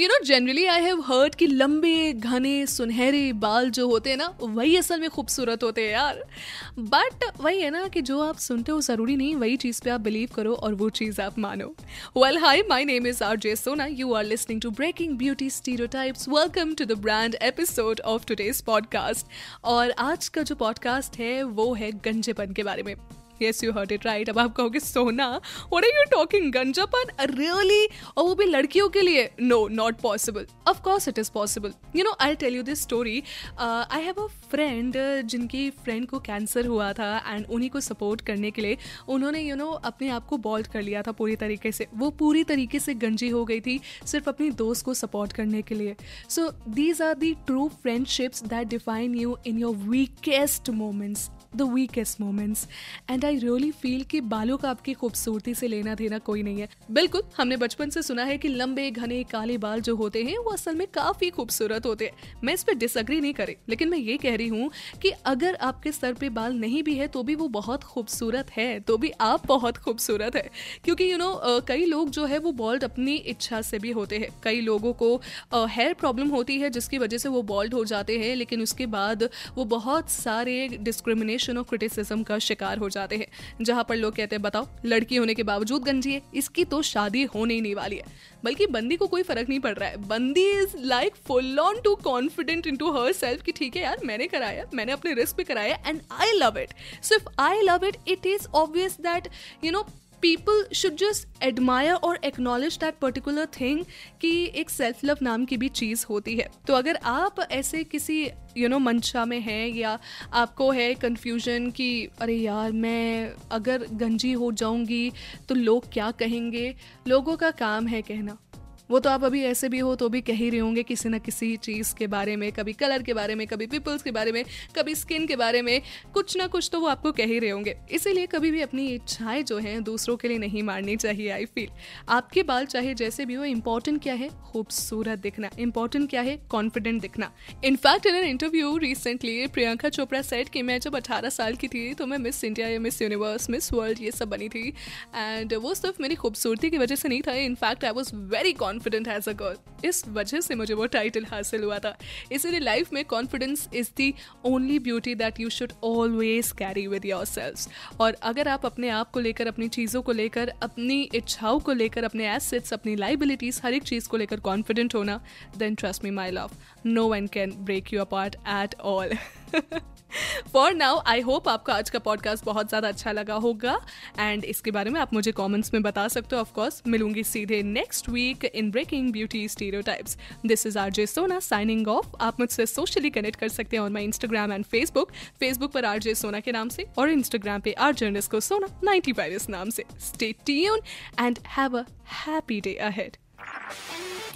You know generally I have heard कि लंबे, घने, सुनहरे बाल जो होते हैं ना, वही असल में खूबसूरत होते हैं यार। बट वही है ना कि जो आप सुनते हो ज़रूरी नहीं, वही चीज़ पे आप बिलीव करो और वो चीज़ आप मानो। Well hi my name is R J Sona you are listening to breaking beauty stereotypes welcome to the brand episode of today's podcast और आज का जो पॉडकास्ट है, वो है गंजेपन के बारे में। Yes you heard it right अब आप कहोगे Sona what are you talking गंजापन really और वो भी लड़कियों के लिए? No not possible of course it is possible you know I tell you this story I have a friend जिनकी फ्रेंड को कैंसर हुआ था एंड उन्हीं को सपोर्ट करने के लिए उन्होंने यू you नो know, अपने आप को बॉल्ड कर लिया था पूरी तरीके से। वो पूरी तरीके से गंजी हो गई थी सिर्फ़ अपनी दोस्त को सपोर्ट करने के लिए। So these are the true friendships that define you in your weakest moments the weakest moments and I really feel कि बालों का आपकी खूबसूरती से लेना देना कोई नहीं है। बिल्कुल हमने बचपन से सुना है कि लंबे घने काले बाल जो होते हैं वो असल में काफ़ी खूबसूरत होते हैं। मैं इस पर डिसअग्री नहीं करे लेकिन मैं ये कह रही हूँ कि अगर आपके सर पे बाल नहीं भी है तो भी वो बहुत खूबसूरत है तो भी आप बहुत खूबसूरत है। क्योंकि यू you नो know, कई लोग जो है वो बॉल्ड अपनी इच्छा से भी होते हैं। कई लोगों को हेयर प्रॉब्लम होती है जिसकी वजह से वो बॉल्ड हो जाते हैं लेकिन उसके बाद वो बहुत सारे डिस्क्रिमिनेशन डिस्क्रिमिनेशन और क्रिटिसिज्म का शिकार हो जाते हैं। जहाँ पर लोग कहते हैं, बताओ, लड़की होने के बावजूद गंजी है, इसकी तो शादी होने ही नहीं वाली है। बल्कि बंदी को कोई फ़र्क नहीं पड़ रहा है। बंदी is like full on too confident in to herself कि ठीक है यार, मैंने कराया, मैंने अपने रिस्क पे कराया एंड आई लव इट सिर्फ़ I love it it is obvious that you know people should just admire और एक्नोलेज दैट पर्टिकुलर थिंग कि एक सेल्फ लव नाम की भी चीज़ होती है। तो अगर आप ऐसे किसी यू you नो know, मंशा में हैं या आपको है कन्फ्यूज़न कि अरे यार मैं अगर गंजी हो जाऊँगी तो लोग क्या कहेंगे? लोगों का काम है कहना। वो तो आप अभी ऐसे भी हो तो भी कह ही रहे होंगे किसी न किसी चीज़ के बारे में, कभी कलर के बारे में, कभी पीपल्स के बारे में, कभी स्किन के बारे में, कुछ ना कुछ तो वो आपको कह ही रहे होंगे। इसीलिए कभी भी अपनी इच्छाएँ जो हैं दूसरों के लिए नहीं मारनी चाहिए आई फील आपके बाल चाहे जैसे भी हो इंपॉर्टेंट क्या है? खूबसूरत दिखना। इंपॉर्टेंट क्या है? कॉन्फिडेंट दिखना। In fact in an interview recently Priyanka Chopra said कि मैं जब अठारह साल की थी तो मैं मिस इंडिया या मिस यूनिवर्स मिस वर्ल्ड ये सब बनी थी। एंड वो सिर्फ़ मेरी खूबसूरती की वजह से नहीं था। In fact I was very confident confident as a girl इस वजह से मुझे वो टाइटल हासिल हुआ था। इसीलिए लाइफ में confidence is the only beauty that you should always carry with yourself और अगर आप अपने आप को लेकर, अपनी चीज़ों को लेकर, अपनी इच्छाओं को लेकर, अपने एसेट्स अपनी लाइबिलिटीज हर एक चीज़ को लेकर कॉन्फिडेंट होना then trust me my love no one can break you apart at all for now I hope आपका आज का पॉडकास्ट बहुत ज़्यादा अच्छा लगा होगा। एंड इसके बारे में आप मुझे कॉमेंट्स में बता सकते हो ऑफकोर्स मिलूँगी सीधे next week in breaking beauty stereotypes this is R J Sona signing off आप मुझसे सोशली कनेक्ट कर सकते हैं on my Instagram and Facebook Facebook पर आर जे सोना के नाम से और इंस्टाग्राम पे आर जर्नलिस्ट को सोना नाइनटी फाइव नाम से। Stay tune and have a happy day ahead